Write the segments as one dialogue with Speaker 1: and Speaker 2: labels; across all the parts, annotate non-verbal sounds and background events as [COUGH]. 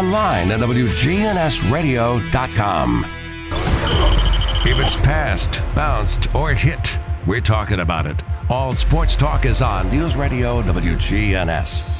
Speaker 1: online at WGNSradio.com. If it's passed, bounced, or hit, we're talking about it. All sports talk is on News Radio WGNS.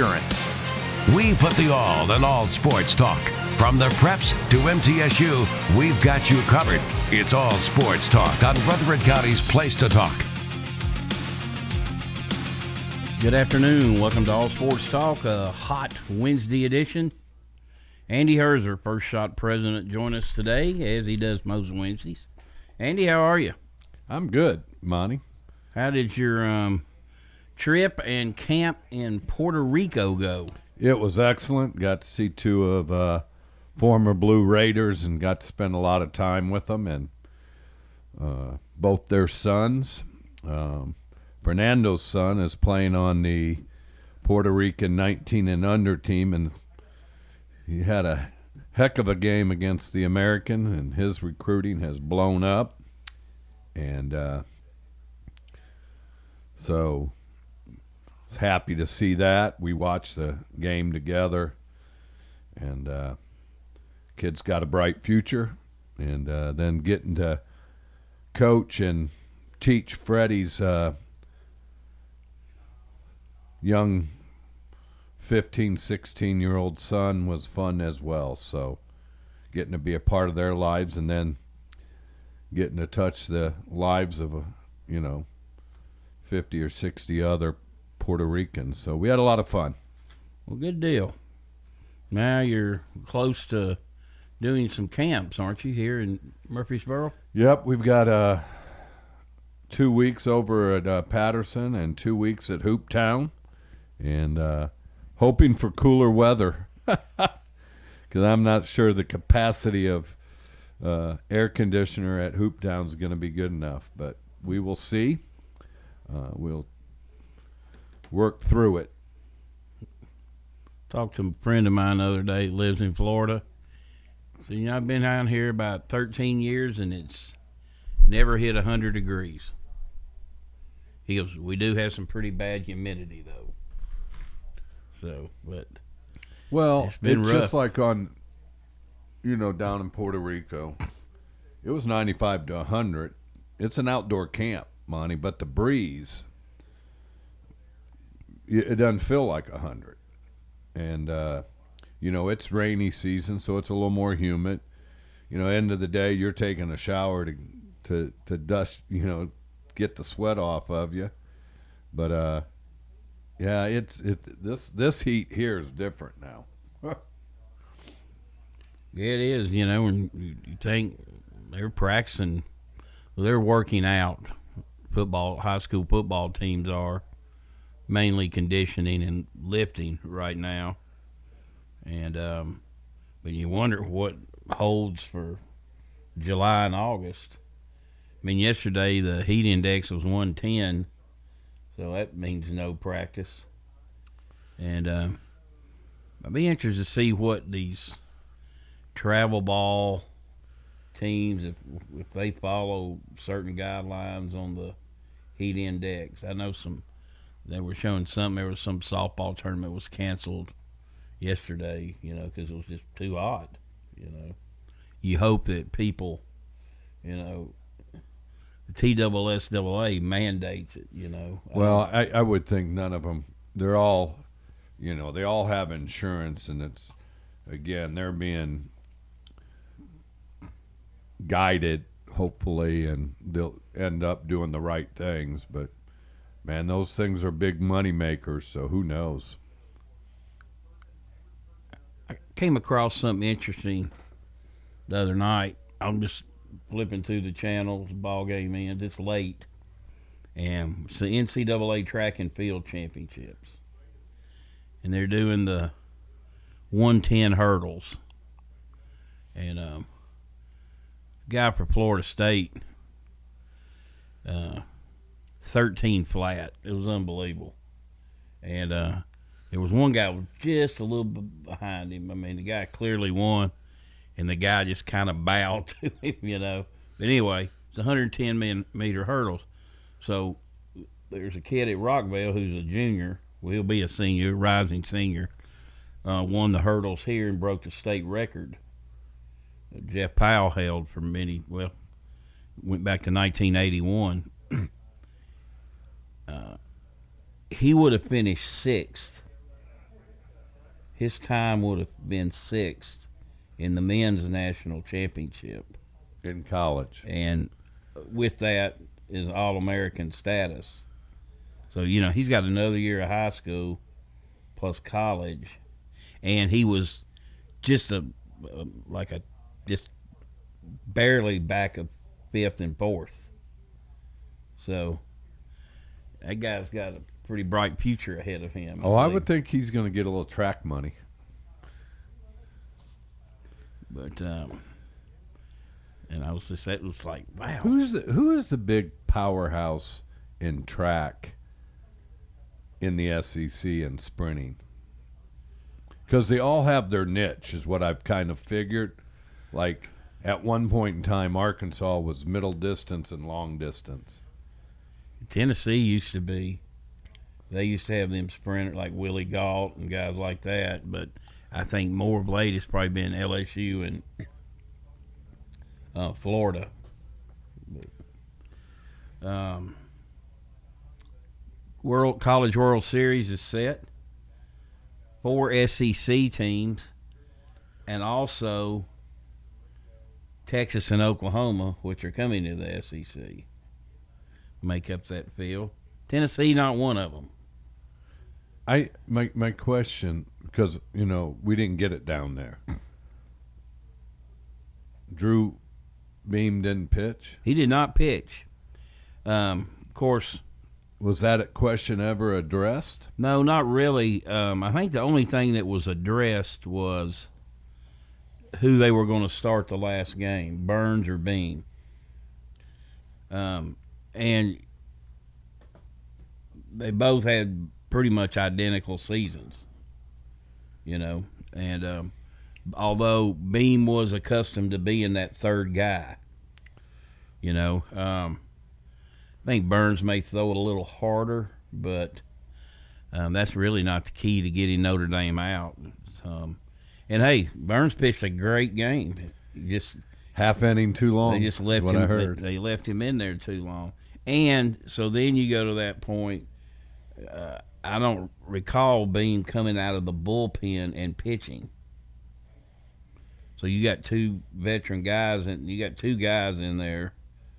Speaker 1: We put the all in all sports talk. From the preps to MTSU, we've got you covered. It's all sports talk on Rutherford County's Place to Talk.
Speaker 2: Good afternoon. Welcome to All Sports Talk, a hot Wednesday edition. Andy Herzer, first shot president, join us today as he does most Wednesdays. Andy, how are you?
Speaker 3: I'm good, Monty.
Speaker 2: How did your um, trip and camp in Puerto Rico go?
Speaker 3: It was excellent. Got to see two of uh, former Blue Raiders and got to spend a lot of time with them and uh, both their sons. Um, Fernando's son is playing on the Puerto Rican 19 and under team, and he had a heck of a game against the American, and his recruiting has blown up. And uh, so was happy to see that. We watched the game together, and uh, kid's got a bright future. And uh, then getting to coach and teach Freddie's uh, young 15, 16 year old son was fun as well. So getting to be a part of their lives and then getting to touch the lives of, a you know, 50 or 60 other Puerto Ricans. So we had a lot of fun.
Speaker 2: Well, good deal. Now you're close to doing some camps, aren't you, here in Murfreesboro?
Speaker 3: Yep, we've got uh, two weeks over at uh, Patterson and two weeks at Hooptown, and uh, hoping for cooler weather [LAUGHS] because I'm not sure the capacity of uh, air conditioner at Hoop Hooptown is going to be good enough, but we will see. Uh, we'll work through it.
Speaker 2: Talked to a friend of mine the other day, lives in Florida. So, you know, I've been down here about 13 years and it's never hit 100 degrees. He goes, We do have some pretty bad humidity, though. So, but.
Speaker 3: Well,
Speaker 2: It's been
Speaker 3: it's just like on, you know, down in Puerto Rico. It was 95 to 100. It's an outdoor camp, Monty, but the breeze, it doesn't feel like a 100. And, uh, you know, it's rainy season, so it's a little more humid. You know, end of the day, you're taking a shower to, to, to dust, you know, get the sweat off of you. But, uh, yeah, it's it this this heat here is different now. [LAUGHS]
Speaker 2: It is. You know, and you you think they're practicing, they're working out. Football, high school football teams are mainly conditioning and lifting right now, and um, but you wonder what holds for July and August. I mean, yesterday the heat index was one ten, so that means no practice. And um, I'd be interested to see what these travel ball teams if if they follow certain guidelines on the heat index. I know some they were showing some there was some softball tournament was canceled yesterday, you know, because it was just too hot. You know, you hope that people, you know, the TSSAA mandates it. You know,
Speaker 3: Well, I, I would think none of them. They're all, you know, they all have insurance, and it's again they're being guided, hopefully, and they'll end up doing the right things. But man, those things are big money makers. So who knows?
Speaker 2: I came across something interesting the other night. I'm just flipping through the channels, ball game ends. It's late, and it's the NCAA track and field championships, and they're doing the 110 hurdles, and um, guy for Florida State, uh, thirteen flat. It was unbelievable, and uh, there was one guy was just a little bit behind him. I mean, the guy clearly won, and the guy just kind of bowed [LAUGHS] to him, you know. But anyway, it's 110 min- meter hurdles. So there's a kid at Rockville who's a junior. Well, he'll be a senior, rising senior. Uh, won the hurdles here and broke the state record. Jeff Powell held for many. Well, went back to 1981. [CLEARS THROAT] uh, he would have finished sixth. His time would have been sixth in the men's national championship,
Speaker 3: in college.
Speaker 2: and with that is All American status. So you know he's got another year of high school plus college, and he was just a, a like a just barely back of fifth and fourth. So that guy's got a pretty bright future ahead of him.
Speaker 3: Oh, I would think he's going to get a little track money.
Speaker 2: But um, and I was just that was like wow.
Speaker 3: Who's the who is the big powerhouse in track in the SEC in sprinting? Because they all have their niche, is what I've kind of figured. Like at one point in time, Arkansas was middle distance and long distance.
Speaker 2: Tennessee used to be. They used to have them sprinter like Willie Gault and guys like that, but I think more of late has probably been LSU and uh, Florida. But, um, World College World Series is set. Four SEC teams, and also Texas and Oklahoma, which are coming to the SEC make up that field. Tennessee, not one of them.
Speaker 3: I my my question because you know we didn't get it down there. Drew Beam didn't pitch.
Speaker 2: He did not pitch. Um, of course,
Speaker 3: Was that a question ever addressed?
Speaker 2: no, not really. Um, I think the only thing that was addressed was who they were going to start the last game, Burns or Beam. Um, and they both had pretty much identical seasons, you know. And um, although Beam was accustomed to being that third guy, you know, um, I think Burns may throw it a little harder, but um, that's really not the key to getting Notre Dame out. Um, and hey, Burns pitched a great game. Just
Speaker 3: Half inning too long.
Speaker 2: they just left
Speaker 3: what
Speaker 2: him.
Speaker 3: I heard.
Speaker 2: They, they left him in there too long, and so then you go to that point. Uh, I don't recall Beam coming out of the bullpen and pitching. So you got two veteran guys, and you got two guys in there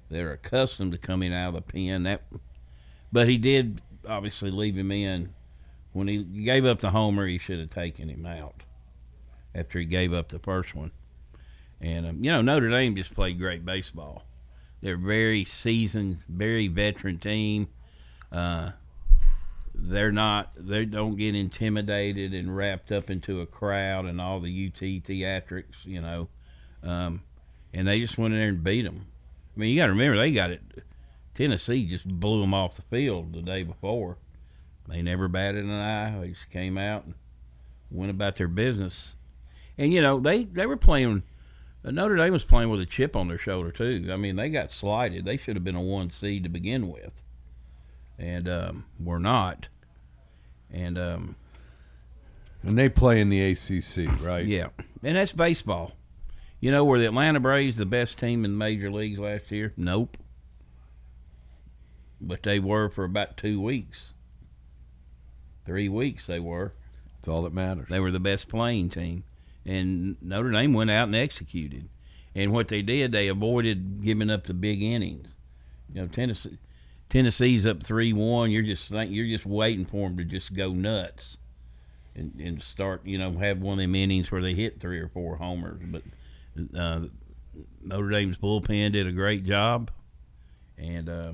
Speaker 2: that are accustomed to coming out of the pen. That, but he did obviously leave him in when he gave up the homer. He should have taken him out after he gave up the first one. And um, you know Notre Dame just played great baseball. They're very seasoned, very veteran team. Uh, they're not. They don't get intimidated and wrapped up into a crowd and all the UT theatrics, you know. Um, and they just went in there and beat them. I mean, you got to remember they got it. Tennessee just blew them off the field the day before. They never batted an eye. They just came out and went about their business. And you know they they were playing. Notre Dame was playing with a chip on their shoulder too. I mean, they got slighted. They should have been a one seed to begin with, and um, were not. And um,
Speaker 3: and they play in the ACC, right?
Speaker 2: yeah, and that's baseball. You know, were the Atlanta Braves the best team in the major leagues last year? Nope. But they were for about two weeks. Three weeks they were.
Speaker 3: That's all that matters.
Speaker 2: They were the best playing team. And Notre Dame went out and executed. And what they did, they avoided giving up the big innings. You know, Tennessee Tennessee's up three one. You're just think you're just waiting for them to just go nuts, and and start you know have one of them innings where they hit three or four homers. But uh, Notre Dame's bullpen did a great job, and uh,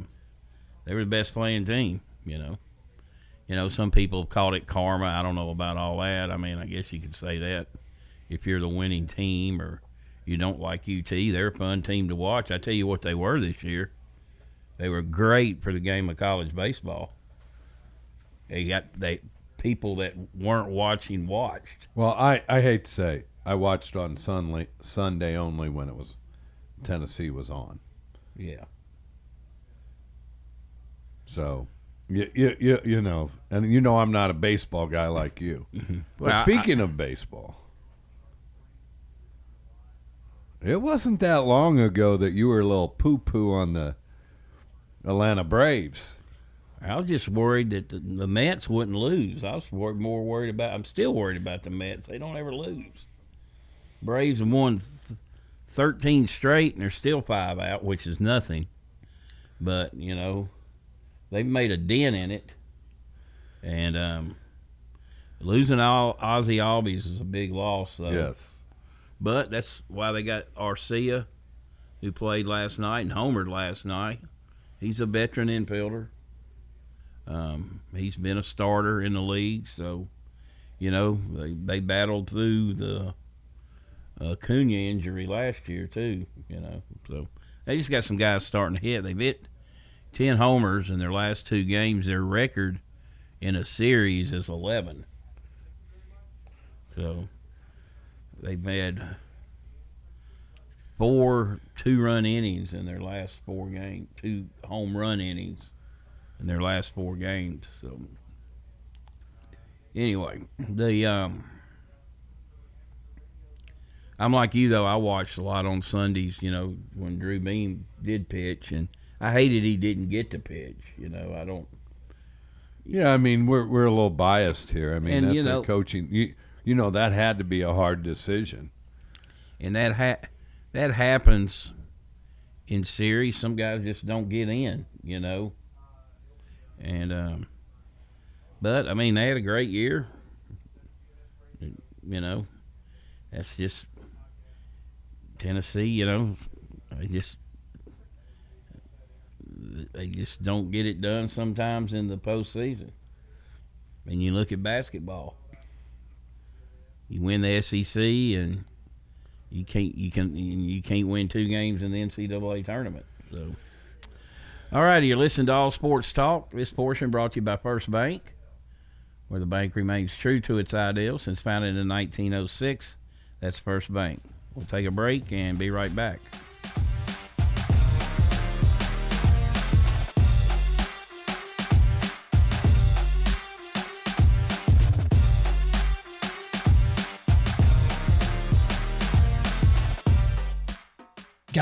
Speaker 2: they were the best playing team. You know, you know, some people called it karma. I don't know about all that. I mean, I guess you could say that if you're the winning team or you don't like UT, they're a fun team to watch. I tell you what, they were this year. They were great for the game of college baseball. They got they people that weren't watching watched.
Speaker 3: Well, I, I hate to say, I watched on Sunday, Sunday only when it was Tennessee was on.
Speaker 2: Yeah.
Speaker 3: So, you, you, you, you know, and you know I'm not a baseball guy like you. [LAUGHS]
Speaker 2: Well,
Speaker 3: But
Speaker 2: I-
Speaker 3: speaking of baseball, it wasn't that long ago that you were a little poo poo on the Atlanta Braves.
Speaker 2: I was just worried that the, the Mets wouldn't lose. I was worried, more worried about. I'm still worried about the Mets. They don't ever lose. Braves have won th- 13 straight, and they're still five out, which is nothing. But you know, they've made a dent in it, and um, losing all Ozzie Albies is a big loss. So.
Speaker 3: yes.
Speaker 2: But that's why they got Arcia, who played last night and homered last night. He's a veteran infielder. Um, he's been a starter in the league, so you know they they battled through the uh, Cunha injury last year too. You know, so they just got some guys starting to hit. They've hit ten homers in their last two games. Their record in a series is eleven. So they've had four two run innings in their last four games, two home run innings in their last four games. So anyway, the um I'm like you though, I watched a lot on Sundays, you know, when Drew Beam did pitch and I hated he didn't get to pitch, you know, I don't
Speaker 3: Yeah, I mean we're we're a little biased here. I mean
Speaker 2: And,
Speaker 3: that's
Speaker 2: you know-
Speaker 3: a coaching. You you know that had to be a hard decision.
Speaker 2: and that ha- that happens in series. Some guys just don't get in, you know. And um, but I mean, they had a great year. You know, that's just Tennessee. You know, they just they just don't get it done sometimes in the postseason. And you look at basketball. You win the SEC and you can't you can you can't win two games in the NCAA tournament. So, all righty, you're listening to All Sports Talk. This portion brought to you by First Bank, where the bank remains true to its ideals since founded in 1906. That's First Bank. We'll take a break and be right back.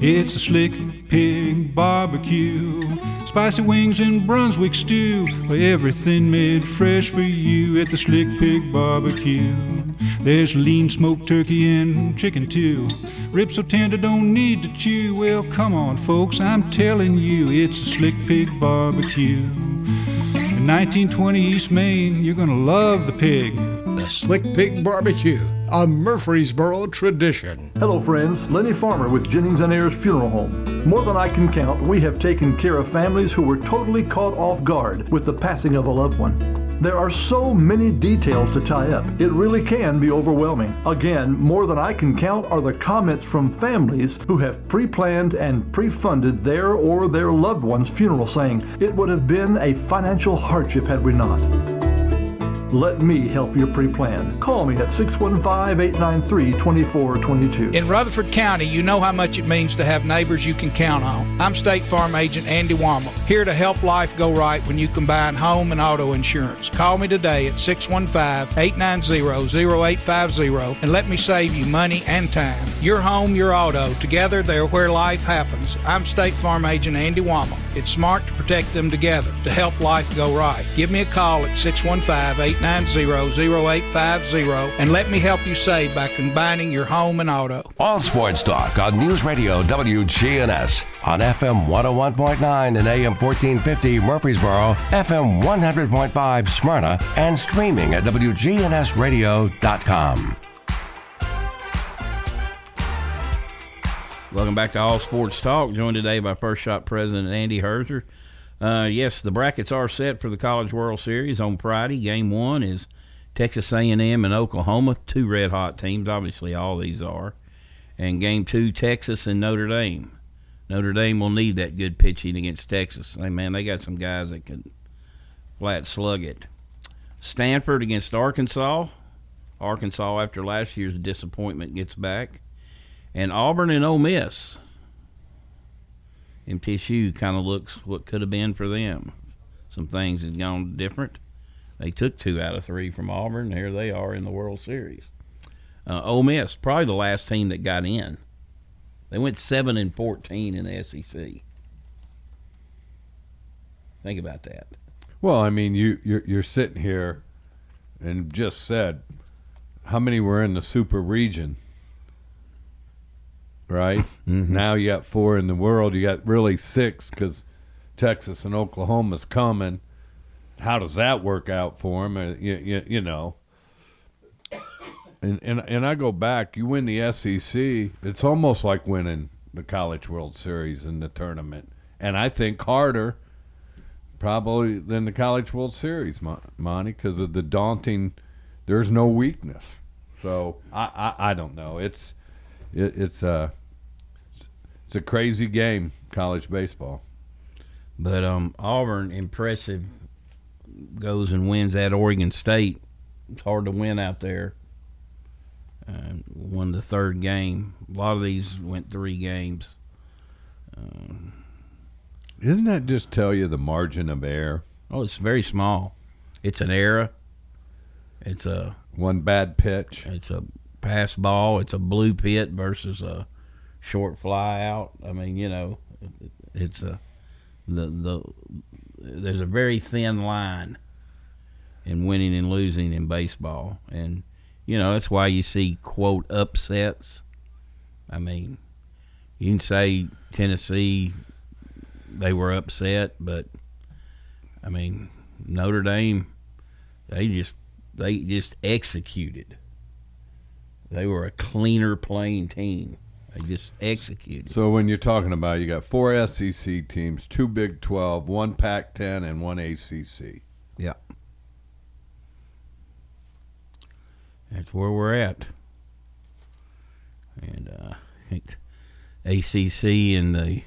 Speaker 4: It's a slick pig barbecue. Spicy wings and Brunswick stew. Everything made fresh for you at the slick pig barbecue. There's lean smoked turkey and chicken too. Ribs so tender don't need to chew. Well, come on, folks, I'm telling you, it's a slick pig barbecue. In 1920 East Main, you're gonna love the pig.
Speaker 5: The Slick Pig Barbecue, a Murfreesboro tradition.
Speaker 6: Hello, friends. Lenny Farmer with Jennings and Ayers Funeral Home. More than I can count, we have taken care of families who were totally caught off guard with the passing of a loved one. There are so many details to tie up, it really can be overwhelming. Again, more than I can count are the comments from families who have pre planned and pre funded their or their loved one's funeral, saying, It would have been a financial hardship had we not. Let me help you pre plan. Call me at 615 893 2422.
Speaker 7: In Rutherford County, you know how much it means to have neighbors you can count on. I'm State Farm Agent Andy Womack, here to help life go right when you combine home and auto insurance. Call me today at 615 890 0850 and let me save you money and time. Your home, your auto, together they're where life happens. I'm State Farm Agent Andy Womack. It's smart to protect them together to help life go right. Give me a call at 615 890 0850 and let me help you save by combining your home and auto.
Speaker 1: All Sports Talk on News Radio WGNS on FM 101.9 and AM 1450 Murfreesboro, FM 100.5 Smyrna, and streaming at WGNSradio.com.
Speaker 2: Welcome back to All Sports Talk. Joined today by First Shot President Andy Herzer. Uh, yes, the brackets are set for the College World Series on Friday. Game one is Texas A&M and Oklahoma, two red hot teams. Obviously, all these are. And game two, Texas and Notre Dame. Notre Dame will need that good pitching against Texas. Hey, man, they got some guys that can flat slug it. Stanford against Arkansas. Arkansas, after last year's disappointment, gets back. And Auburn and Ole Miss. MTSU kind of looks what could have been for them. Some things had gone different. They took two out of three from Auburn. Here they are in the World Series. Uh, Ole Miss, probably the last team that got in. They went seven and fourteen in the SEC. Think about that.
Speaker 3: Well, I mean, you you're, you're sitting here, and just said, how many were in the super region? Right
Speaker 2: Mm-hmm.
Speaker 3: now, you got four in the world. You got really six because Texas and Oklahoma's coming. How does that work out for them? Uh, you, you, you know. And, and and I go back. You win the SEC. It's almost like winning the College World Series in the tournament. And I think harder, probably than the College World Series, Mon- Monty, because of the daunting. There's no weakness. So I, I, I don't know. It's it, it's a it's a crazy game, college baseball.
Speaker 2: But um, Auburn, impressive, goes and wins at Oregon State. It's hard to win out there. Uh, won the third game. A lot of these went three games. Um,
Speaker 3: Doesn't that just tell you the margin of error?
Speaker 2: oh, it's very small. It's an error. It's a
Speaker 3: One bad pitch.
Speaker 2: it's a pass ball. It's a bloop hit versus a short fly out. I mean, you know, it's a the the there's a very thin line in winning and losing in baseball, and you know that's why you see quote upsets. I mean, you can say Tennessee they were upset, but I mean Notre Dame they just they just executed. They were a cleaner playing team. They just executed.
Speaker 3: So when you're talking about, you got four SEC teams, two Big 12, one Pac-10, and one ACC.
Speaker 2: Yeah. That's where we're at. And uh, I think ACC and the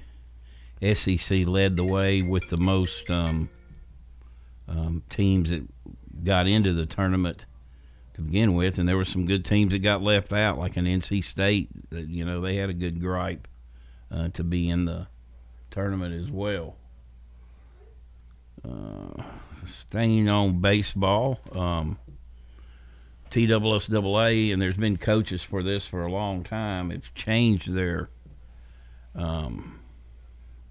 Speaker 2: SEC led the way with the most um, um, teams that got into the tournament to begin with, and there were some good teams that got left out, like an NC State. That you know they had a good gripe uh, to be in the tournament as well. Uh, staying on baseball, um, TSSAA, and there's been coaches for this for a long time. Have changed their um,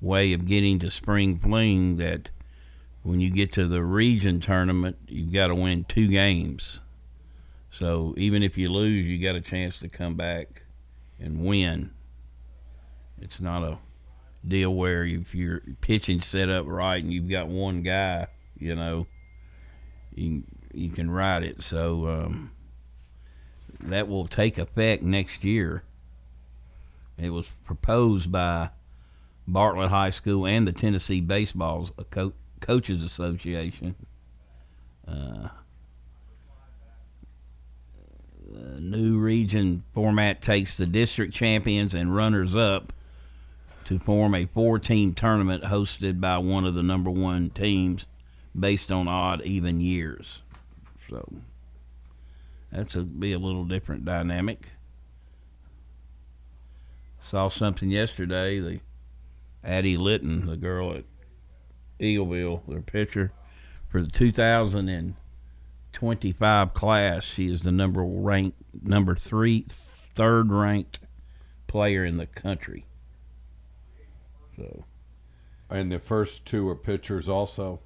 Speaker 2: way of getting to spring fling. That when you get to the region tournament, you've got to win two games. So even if you lose, you got a chance to come back and win. It's not a deal where if your pitching set up right and you've got one guy, you know, you you can ride it. So um, that will take effect next year. It was proposed by Bartlett High School and the Tennessee Baseball Co- Coaches Association. Uh, the new region format takes the district champions and runners up to form a four team tournament hosted by one of the number one teams based on odd even years. So that's a be a little different dynamic. Saw something yesterday. The Addie Litton, the girl at Eagleville, their pitcher for the 2025 class. She is the number ranked, number three, third ranked player in the country. So,
Speaker 3: And the first two are pitchers also.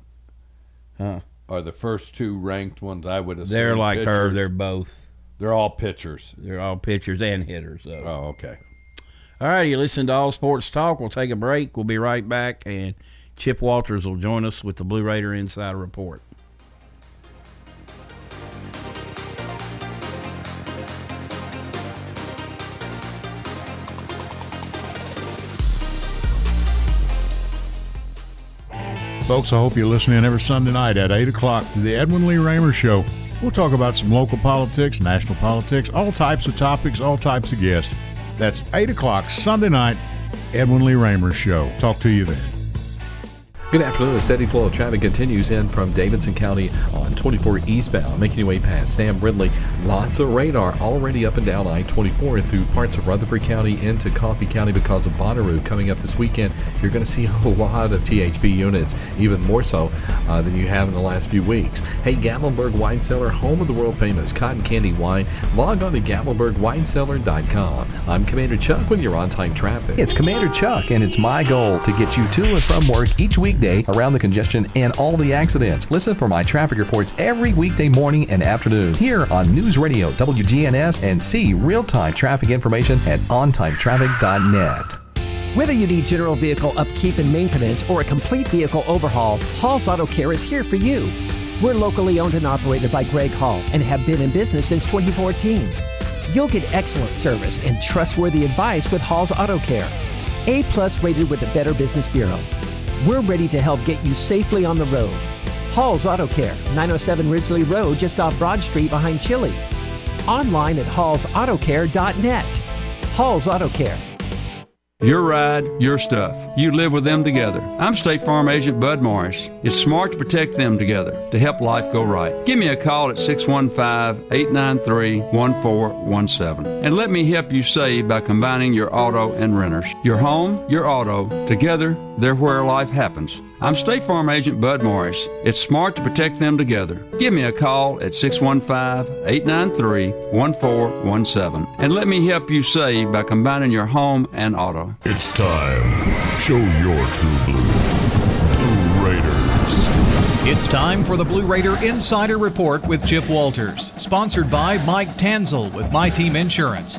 Speaker 2: huh?
Speaker 3: Are the first two ranked ones? I would assume
Speaker 2: They're like her. They're both.
Speaker 3: they're all pitchers.
Speaker 2: They're all pitchers and hitters. So.
Speaker 3: Oh, okay.
Speaker 2: All right, you listen to All Sports Talk. We'll take a break. We'll be right back, and Chip Walters will join us with the Blue Raider Insider Report.
Speaker 4: Folks, I hope you listen in every Sunday night at 8 o'clock to the Edwin Lee Raymer Show. We'll talk about some local politics, national politics, all types of topics, all types of guests. That's 8 o'clock Sunday night, Edwin Lee Raymer Show. Talk to you then.
Speaker 8: Good afternoon. A steady flow of traffic continues in from Davidson County on 24 eastbound, making your way past Sam Ridley. Lots of radar already up and down I-24 through parts of Rutherford County into Coffee County because of Bonnaroo. Coming up this weekend, you're going to see [LAUGHS] a lot of THP units, even more so uh, than you have in the last few weeks. Hey, Gatlinburg Wine Cellar, home of the world famous cotton candy wine. Log on to GatlinburgWineCellar.com. I'm Commander Chuck with your on-time traffic.
Speaker 9: It's Commander Chuck, and it's my goal to get you to and from work each weekday around the congestion and all the accidents. Listen for my traffic reports every weekday morning and afternoon here on News Radio WGNS and see real time traffic information at ontimetraffic.net.
Speaker 10: Whether you need general vehicle upkeep and maintenance or a complete vehicle overhaul, Hall's Auto Care is here for you. We're locally owned and operated by Greg Hall and have been in business since 2014. You'll get excellent service and trustworthy advice with Hall's Auto Care. A plus rated with the Better Business Bureau. We're ready to help get you safely on the road. Hall's Auto Care, 907 Ridgely Road, just off Broad Street behind Chili's. Online at hallsautocare.net. Hall's Auto Care.
Speaker 11: Your ride, your stuff. You live with them together. I'm State Farm Agent Bud Morris. It's smart to protect them together to help life go right. Give me a call at 615 893 1417 and let me help you save by combining your auto and renters. Your home, your auto, together, they're where life happens. I'm State Farm Agent Bud Morris. It's smart to protect them together. Give me a call at 615 893 1417 and let me help you save by combining your home and auto.
Speaker 12: It's time. Show your true blue. Blue Raiders.
Speaker 13: It's time for the Blue Raider Insider Report with Chip Walters, sponsored by Mike Tanzel with My Team Insurance,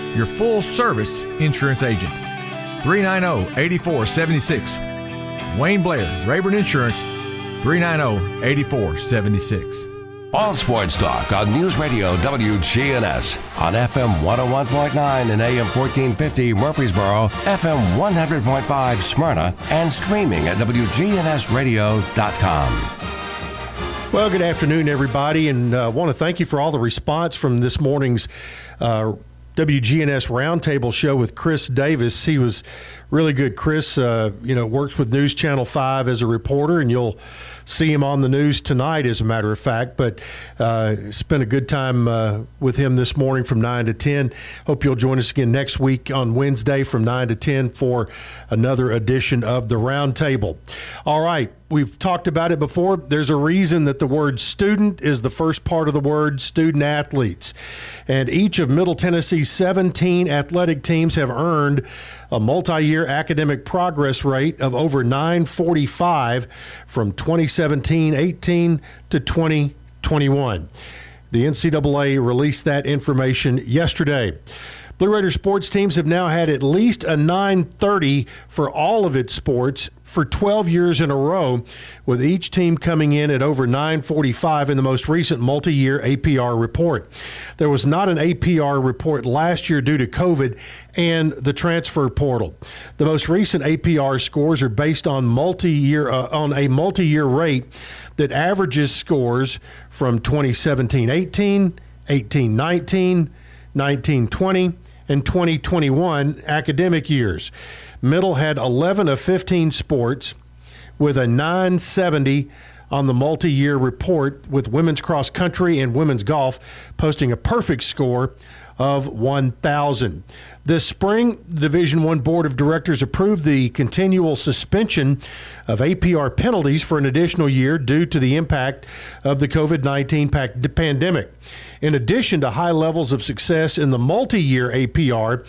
Speaker 14: your full service insurance agent. 390 8476. Wayne Blair, Rayburn Insurance, 390 8476.
Speaker 1: All Sports Talk on News Radio WGNS on FM 101.9 and AM 1450 Murfreesboro, FM 100.5 Smyrna, and streaming at WGNSradio.com.
Speaker 15: Well, good afternoon, everybody, and uh, want to thank you for all the response from this morning's uh, WGNS Roundtable show with Chris Davis. He was really good. Chris, uh, you know, works with News Channel 5 as a reporter, and you'll see him on the news tonight, as a matter of fact. But uh, spent a good time uh, with him this morning from 9 to 10. Hope you'll join us again next week on Wednesday from 9 to 10 for another edition of the Roundtable. All right. We've talked about it before. There's a reason that the word student is the first part of the word student athletes. And each of Middle Tennessee's 17 athletic teams have earned a multi year academic progress rate of over 945 from 2017 18 to 2021. The NCAA released that information yesterday. Blue Raider sports teams have now had at least a 930 for all of its sports for 12 years in a row, with each team coming in at over 945 in the most recent multi year APR report. There was not an APR report last year due to COVID and the transfer portal. The most recent APR scores are based on multi-year uh, on a multi-year rate that averages scores from 2017-18, 18-19, 19-20, and 2021 academic years. Middle had 11 of 15 sports with a 970 on the multi year report, with women's cross country and women's golf posting a perfect score of 1,000. This spring, the Division One Board of Directors approved the continual suspension of APR penalties for an additional year due to the impact of the COVID 19 pandemic. In addition to high levels of success in the multi year APR,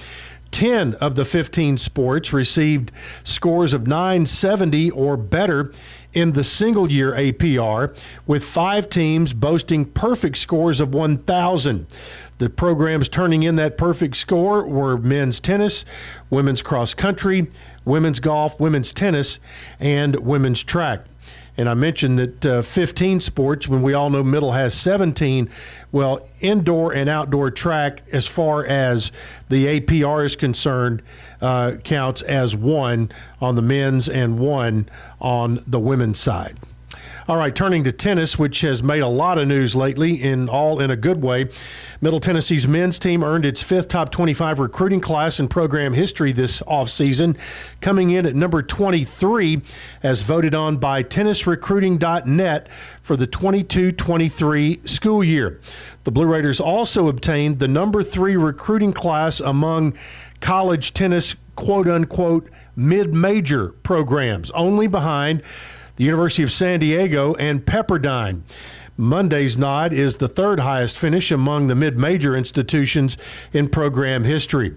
Speaker 15: 10 of the 15 sports received scores of 970 or better in the single year APR, with five teams boasting perfect scores of 1,000. The programs turning in that perfect score were men's tennis, women's cross country, women's golf, women's tennis, and women's track. And I mentioned that uh, 15 sports, when we all know Middle has 17. Well, indoor and outdoor track, as far as the APR is concerned, uh, counts as one on the men's and one on the women's side. All right, turning to tennis, which has made a lot of news lately, in all in a good way. Middle Tennessee's men's team earned its fifth top 25 recruiting class in program history this offseason, coming in at number 23 as voted on by tennisrecruiting.net for the 22 23 school year. The Blue Raiders also obtained the number three recruiting class among college tennis quote unquote mid major programs, only behind the University of San Diego, and Pepperdine. Monday's nod is the third highest finish among the mid major institutions in program history.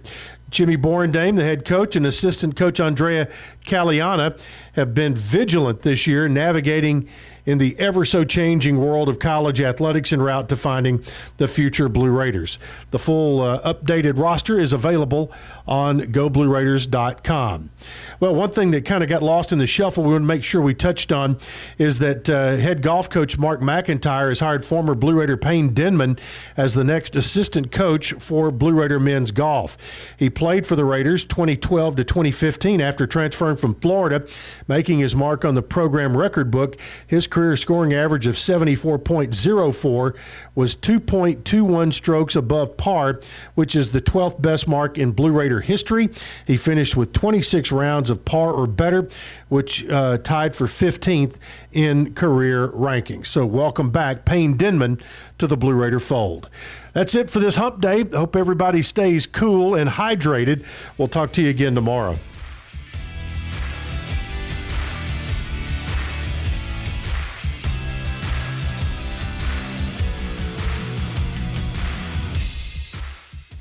Speaker 15: Jimmy Borendame, the head coach, and assistant coach Andrea Caliana have been vigilant this year, navigating in the ever so changing world of college athletics en route to finding the future Blue Raiders. The full uh, updated roster is available on goblueraiders.com. Well, one thing that kind of got lost in the shuffle we want to make sure we touched on is that uh, head golf coach Mark McIntyre has hired former Blue Raider Payne Denman as the next assistant coach for Blue Raider men's golf. He played for the Raiders 2012 to 2015 after transferring from Florida, making his mark on the program record book. His career scoring average of 74.04 was 2.21 strokes above par, which is the 12th best mark in Blue Raider history. He finished with 26 rounds of par or better, which uh, tied for 15th in career rankings. So, welcome back, Payne Denman, to the Blue Raider fold. That's it for this hump day. Hope everybody stays cool and hydrated. We'll talk to you again tomorrow.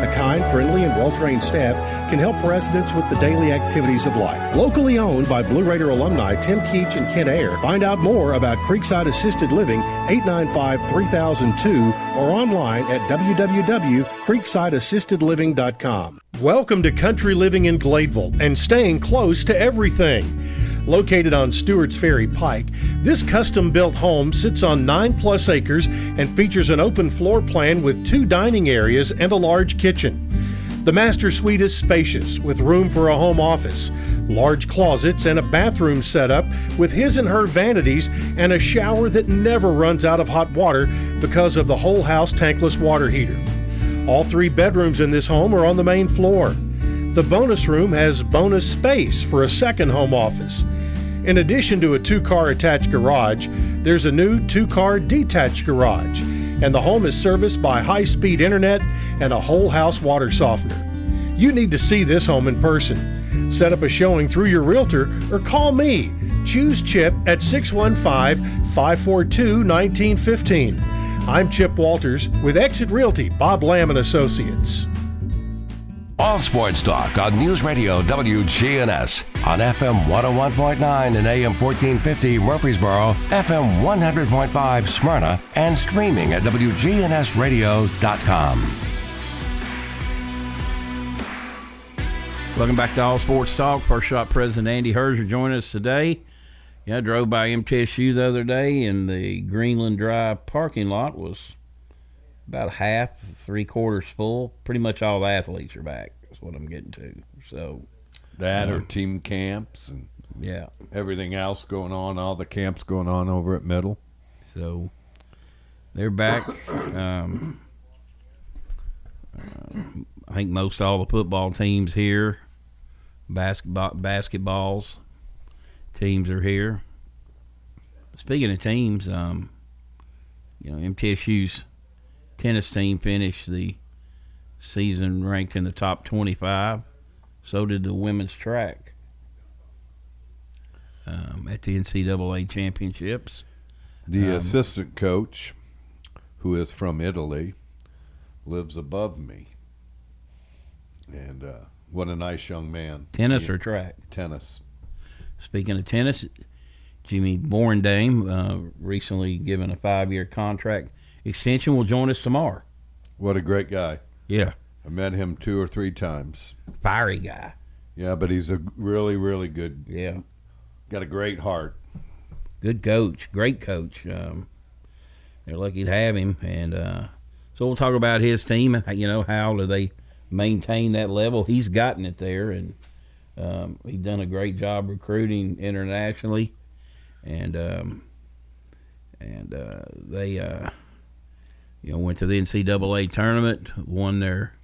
Speaker 15: A kind, friendly, and well trained staff can help residents with the daily activities of life. Locally owned by Blue Raider alumni Tim Keach and Ken Ayer. Find out more about Creekside Assisted Living 895 3002 or online at www.creeksideassistedliving.com. Welcome to Country Living in Gladeville and staying close to everything. Located on Stewart's Ferry Pike, this custom built home sits on 9 plus acres and features an open floor plan with two dining areas and a large kitchen. The master suite is spacious with room for a home office, large closets, and a bathroom setup with his and her vanities and a shower that never runs out of hot water because of the whole house tankless water heater. All three bedrooms in this home are on the main floor. The bonus room has bonus space for a second home office. In addition to a two car attached garage, there's a new two car detached garage, and the home is serviced by high speed internet and a whole house water softener. You need to see this home in person. Set up a showing through your realtor or call me. Choose Chip at 615 542 1915. I'm Chip Walters with Exit Realty, Bob Lamb and Associates.
Speaker 1: All Sports Talk on News Radio WGNS on FM 101.9 and AM 1450 Murfreesboro, FM 100.5 Smyrna, and streaming at WGNSradio.com.
Speaker 2: Welcome back to All Sports Talk. First Shot President Andy Herzer joining us today. Yeah, I drove by MTSU the other day, and the Greenland Drive parking lot was about half, three quarters full. Pretty much all the athletes are back. That's what I'm getting to. So
Speaker 3: That or
Speaker 2: um,
Speaker 3: team camps and
Speaker 2: yeah,
Speaker 3: everything else going on, all the camps going on over at Middle.
Speaker 2: So they're back. [COUGHS] Um, uh, I think most all the football teams here, basketball basketballs teams are here. Speaking of teams, um, you know MTSU's tennis team finished the season ranked in the top 25. So did the women's track um, at the NCAA championships.
Speaker 3: The
Speaker 2: Um,
Speaker 3: assistant coach, who is from Italy, lives above me. And uh, what a nice young man.
Speaker 2: Tennis
Speaker 3: He-
Speaker 2: or track?
Speaker 3: Tennis.
Speaker 2: Speaking of tennis, Jimmy Borendame, uh, recently given a five-year contract extension, will join us tomorrow.
Speaker 3: What a great guy.
Speaker 2: Yeah.
Speaker 3: I met him two or three times.
Speaker 2: Fiery guy.
Speaker 3: Yeah, but he's a really, really good.
Speaker 2: Yeah.
Speaker 3: Got a great heart.
Speaker 2: Good coach, great coach. Um, they're lucky to have him, and uh, so we'll talk about his team. You know, how do they maintain that level? He's gotten it there, and um, he's done a great job recruiting internationally, and um, and uh, they uh, you know went to the NCAA tournament, won their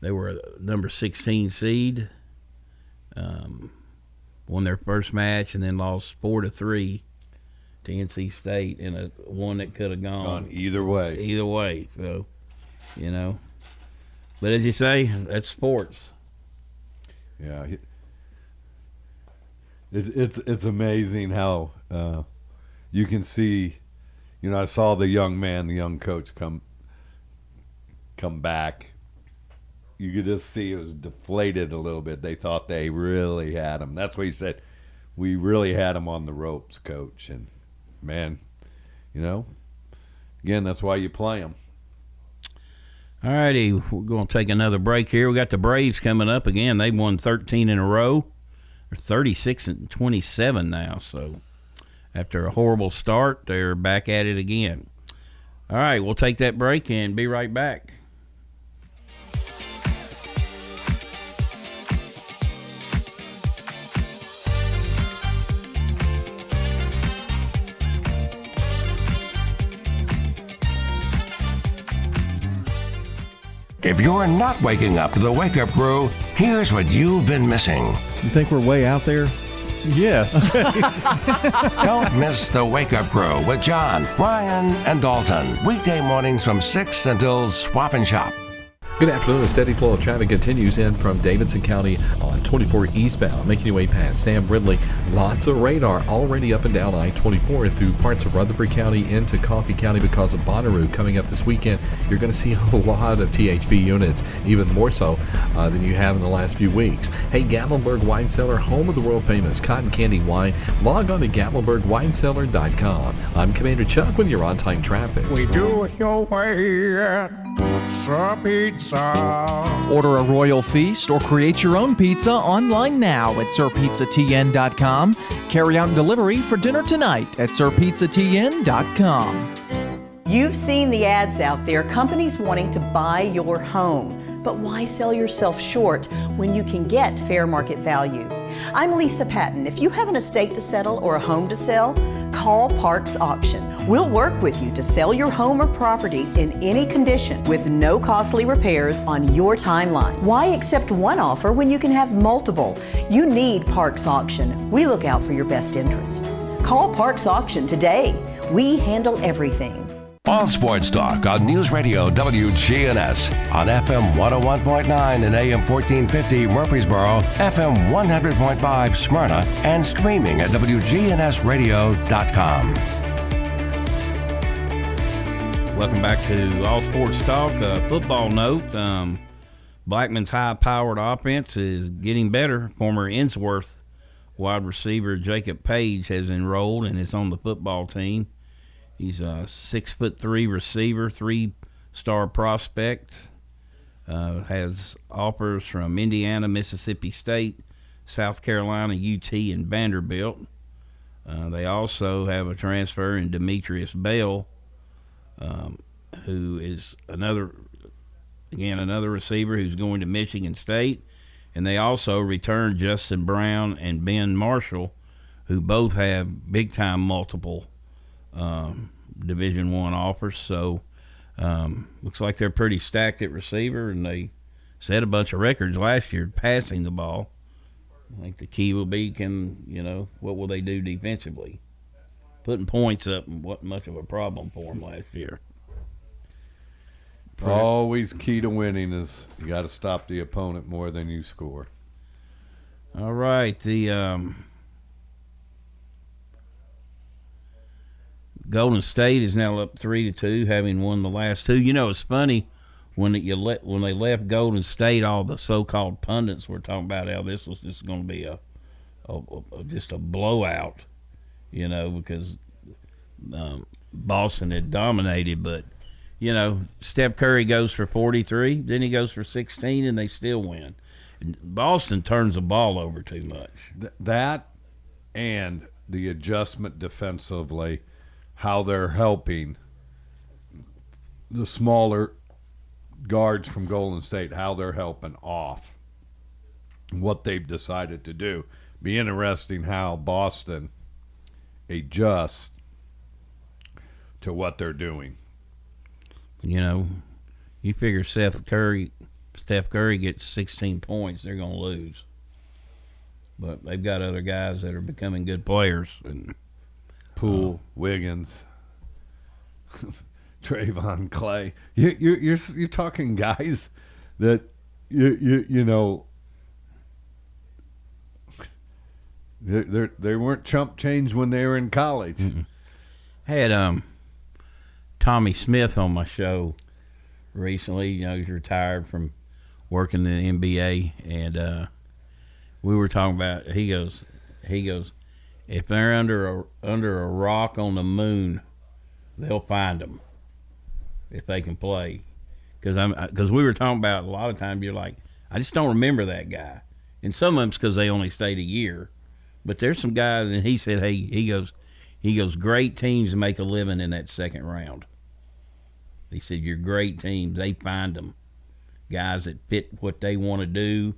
Speaker 2: they were number sixteen seed. Um, won their first match and then lost four to three to NC State in a one that could have gone,
Speaker 3: Gone either way.
Speaker 2: Either way, so you know. But as you say, that's sports.
Speaker 3: Yeah. it's it's amazing how uh, you can see. You know, I saw the young man, the young coach come come back. You could just see it was deflated a little bit. They thought they really had him. That's what he said. We really had him on the ropes, coach. And man, you know, again, that's why you play him.
Speaker 2: All righty, we're going to take another break here. We got the Braves coming up again. They've won 13 in a row. They're 36 and 27 now. So after a horrible start, they're back at it again. All right, we'll take that break and be right back.
Speaker 1: If you're not waking up to the wake up crew, here's what you've been missing.
Speaker 16: You think we're way out there? Yes. [LAUGHS]
Speaker 1: Don't miss the Wake Up Crew with John, Ryan, and Dalton. Weekday mornings from 6 until Swap and Shop.
Speaker 8: Good afternoon. A steady flow of traffic continues in from Davidson County on 24 eastbound, making your way past Sam Ridley. Lots of radar already up and down I-24 and through parts of Rutherford County into Coffee County because of Bonnaroo coming up this weekend. You're going to see [LAUGHS] a lot of THP units, even more so uh, than you have in the last few weeks. Hey, Gatlinburg Wine Cellar, home of the world famous cotton candy wine. Log on to GatlinburgWineCellar.com. I'm Commander Chuck with your on-time traffic.
Speaker 17: We do it your way Pizza. Pizza.
Speaker 18: Order a royal feast or create your own pizza online now at sirpizzatn.com. Carry out and delivery for dinner tonight at sirpizzatn.com.
Speaker 19: You've seen the ads out there, companies wanting to buy your home. But why sell yourself short when you can get fair market value? I'm Lisa Patton. If you have an estate to settle or a home to sell, call Parks Auction. We'll work with you to sell your home or property in any condition with no costly repairs on your timeline. Why accept one offer when you can have multiple? You need Parks Auction. We look out for your best interest. Call Parks Auction today. We handle everything.
Speaker 1: All Sports Talk on News Radio WGNS on FM 101.9 and AM 1450 Murfreesboro, FM 100.5 Smyrna, and streaming at WGNSradio.com.
Speaker 2: Welcome back to All Sports Talk. Uh, football note: um, Blackman's high-powered offense is getting better. Former Ensworth wide receiver Jacob Page has enrolled and is on the football team. He's a six foot three receiver, three star prospect. Uh, has offers from Indiana, Mississippi State, South Carolina, UT, and Vanderbilt. Uh, they also have a transfer in Demetrius Bell, um, who is another, again, another receiver who's going to Michigan State. And they also return Justin Brown and Ben Marshall, who both have big time multiple um, Division One offers. So um, looks like they're pretty stacked at receiver, and they set a bunch of records last year passing the ball. I think the key will be can you know what will they do defensively? Putting points up wasn't much of a problem for them last year.
Speaker 3: Always key to winning is you got to stop the opponent more than you score.
Speaker 2: All right, the um, Golden State is now up three to two, having won the last two. You know, it's funny when you let when they left Golden State, all the so-called pundits were talking about how this was just going to be a, a, a, just a blowout, you know, because um, Boston had dominated. But you know, Steph Curry goes for 43, then he goes for 16, and they still win. Boston turns the ball over too much.
Speaker 3: Th- that and the adjustment defensively, how they're helping the smaller guards from Golden State, how they're helping off what they've decided to do. Be interesting how Boston adjusts to what they're doing.
Speaker 2: You know, you figure Seth Curry, Steph Curry gets 16 points, they're going to lose. But they've got other guys that are becoming good players. And
Speaker 3: Poole, uh, Wiggins, [LAUGHS] Draymond Klay. You, you're you're you're talking guys that you you you know they they they weren't chump change when they were in college.
Speaker 2: Mm-mm. I had um Tommy Smith on my show recently. You know, he's retired from working in the NBA, and uh, we were talking about. He goes, he goes, if they're under a under a rock on the moon, they'll find them if they can play. Because I'm because we were talking about a lot of times you're like, I just don't remember that guy, and some of them's because they only stayed a year. But there's some guys, and he said, hey, he goes, he goes, great teams make a living in that second round. He said, Your great teams, they find them guys that fit what they want to do.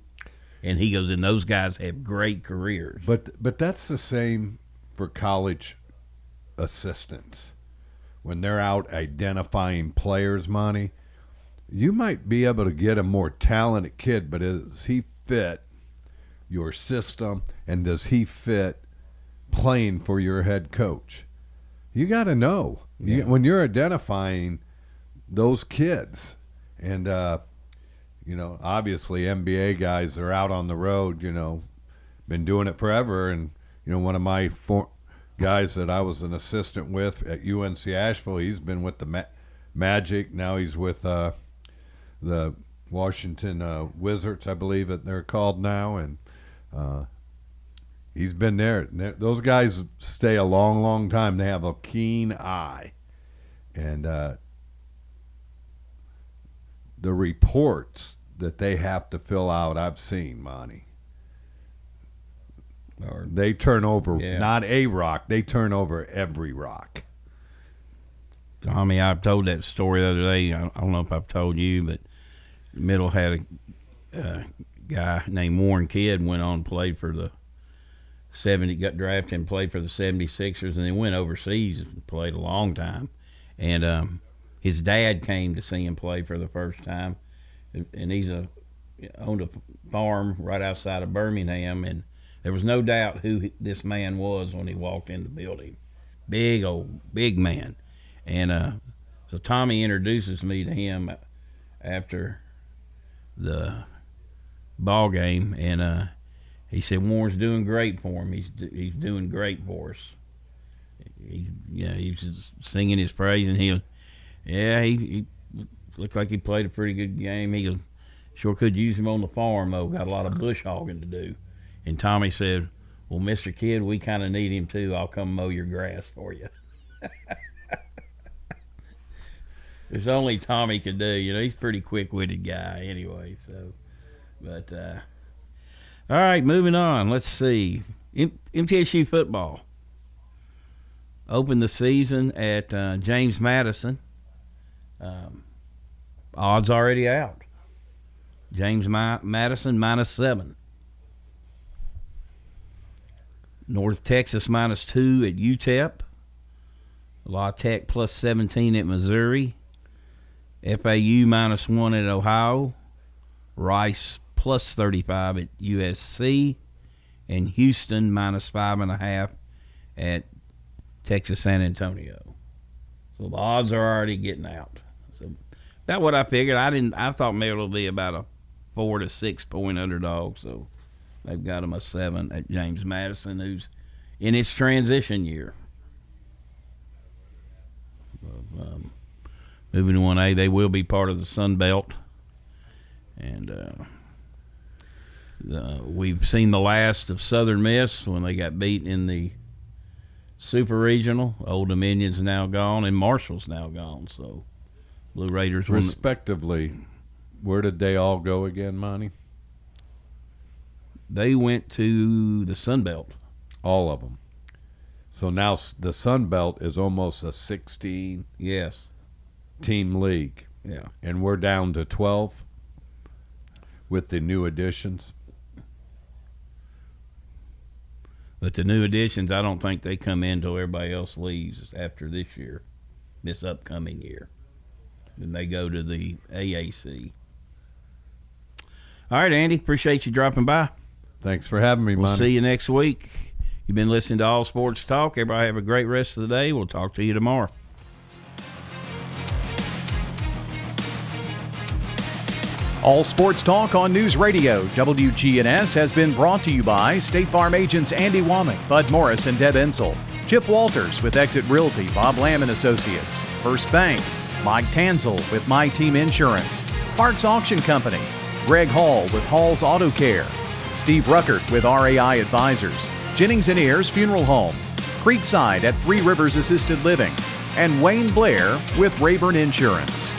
Speaker 2: And he goes, and those guys have great careers.
Speaker 3: But but that's the same for college assistants. When they're out identifying players, money, you might be able to get a more talented kid, but does he fit your system and does he fit playing for your head coach? You got to know. Yeah. You, when you're identifying those kids. And, uh, you know, obviously NBA guys are out on the road, you know, been doing it forever. And, you know, one of my for- guys that I was an assistant with at UNC Asheville, he's been with the Ma- Magic. Now he's with uh, the Washington uh, Wizards, I believe that they're called now. And, uh, he's been there. Those guys stay a long, long time. They have a keen eye, and uh, the reports that they have to fill out, I've seen, Monty. Or they turn over yeah. not a rock, they turn over every rock.
Speaker 2: Tommy, I've told that story the other day. I don't know if I've told you, but Middle had a uh, guy named Warren Kidd went on and played for the 70, got drafted and played for the 76ers, and then went overseas and played a long time. And um, his dad came to see him play for the first time, and he's a owned a farm right outside of Birmingham, and there was no doubt who this man was when he walked in the building. Big old big man, and uh, so Tommy introduces me to him after the ball game, and uh, he said Warren's doing great for him. He's he's doing great for us. He, you know, he's singing his praise, and he yeah, he, he looked like he played a pretty good game. He Sure could use him on the farm though. Got a lot of bush hogging to do. And Tommy said, "Well, Mister Kidd, we kind of need him too. I'll come mow your grass for you." [LAUGHS] it's only Tommy could do. You know, he's a pretty quick-witted guy anyway. So, but uh, all right, moving on. Let's see. M- MTSU football opened the season at uh, James Madison. Um, odds already out. James Ma- Madison minus seven. North Texas minus two at UTEP. La Tech plus 17 at Missouri. FAU minus one at Ohio. Rice plus 35 at USC. And Houston minus five and a half at Texas San Antonio. So the odds are already getting out. So that's what I figured. I didn't. I thought maybe it'll be about a four to six point underdog. So they've got them a seven at James Madison, who's in his transition year. Um, moving to one A, they will be part of the Sun Belt, and uh, the, we've seen the last of Southern Miss when they got beat in the Super Regional. Old Dominion's now gone, and Marshall's now gone. So Blue Raiders won-
Speaker 3: Respectively, where did they all go again, Monty?
Speaker 2: They went to the Sun Belt.
Speaker 3: All of them. So now the Sun Belt is almost a 16
Speaker 2: yes
Speaker 3: team league.
Speaker 2: Yeah.
Speaker 3: And we're down to 12 with the new additions.
Speaker 2: But the new additions, I don't think they come in until everybody else leaves after this year, this upcoming year. Then they go to the AAC. All right, Andy, appreciate you dropping by.
Speaker 3: Thanks for having me,
Speaker 2: We'll
Speaker 3: Monty.
Speaker 2: see you next week. You've been listening to All Sports Talk. Everybody have a great rest of the day. We'll talk to you tomorrow.
Speaker 13: All Sports Talk on News Radio WGNS has been brought to you by State Farm agents Andy Womack, Bud Morris, and Deb Ensel. Chip Walters with Exit Realty, Bob Lamb and Associates. First Bank, Mike Tanzel with My Team Insurance. Parks Auction Company, Greg Hall with Hall's Auto Care. Steve Ruckert with RAI Advisors. Jennings and Ayers Funeral Home. Creekside at Three Rivers Assisted Living. And Wayne Blair with Rayburn Insurance.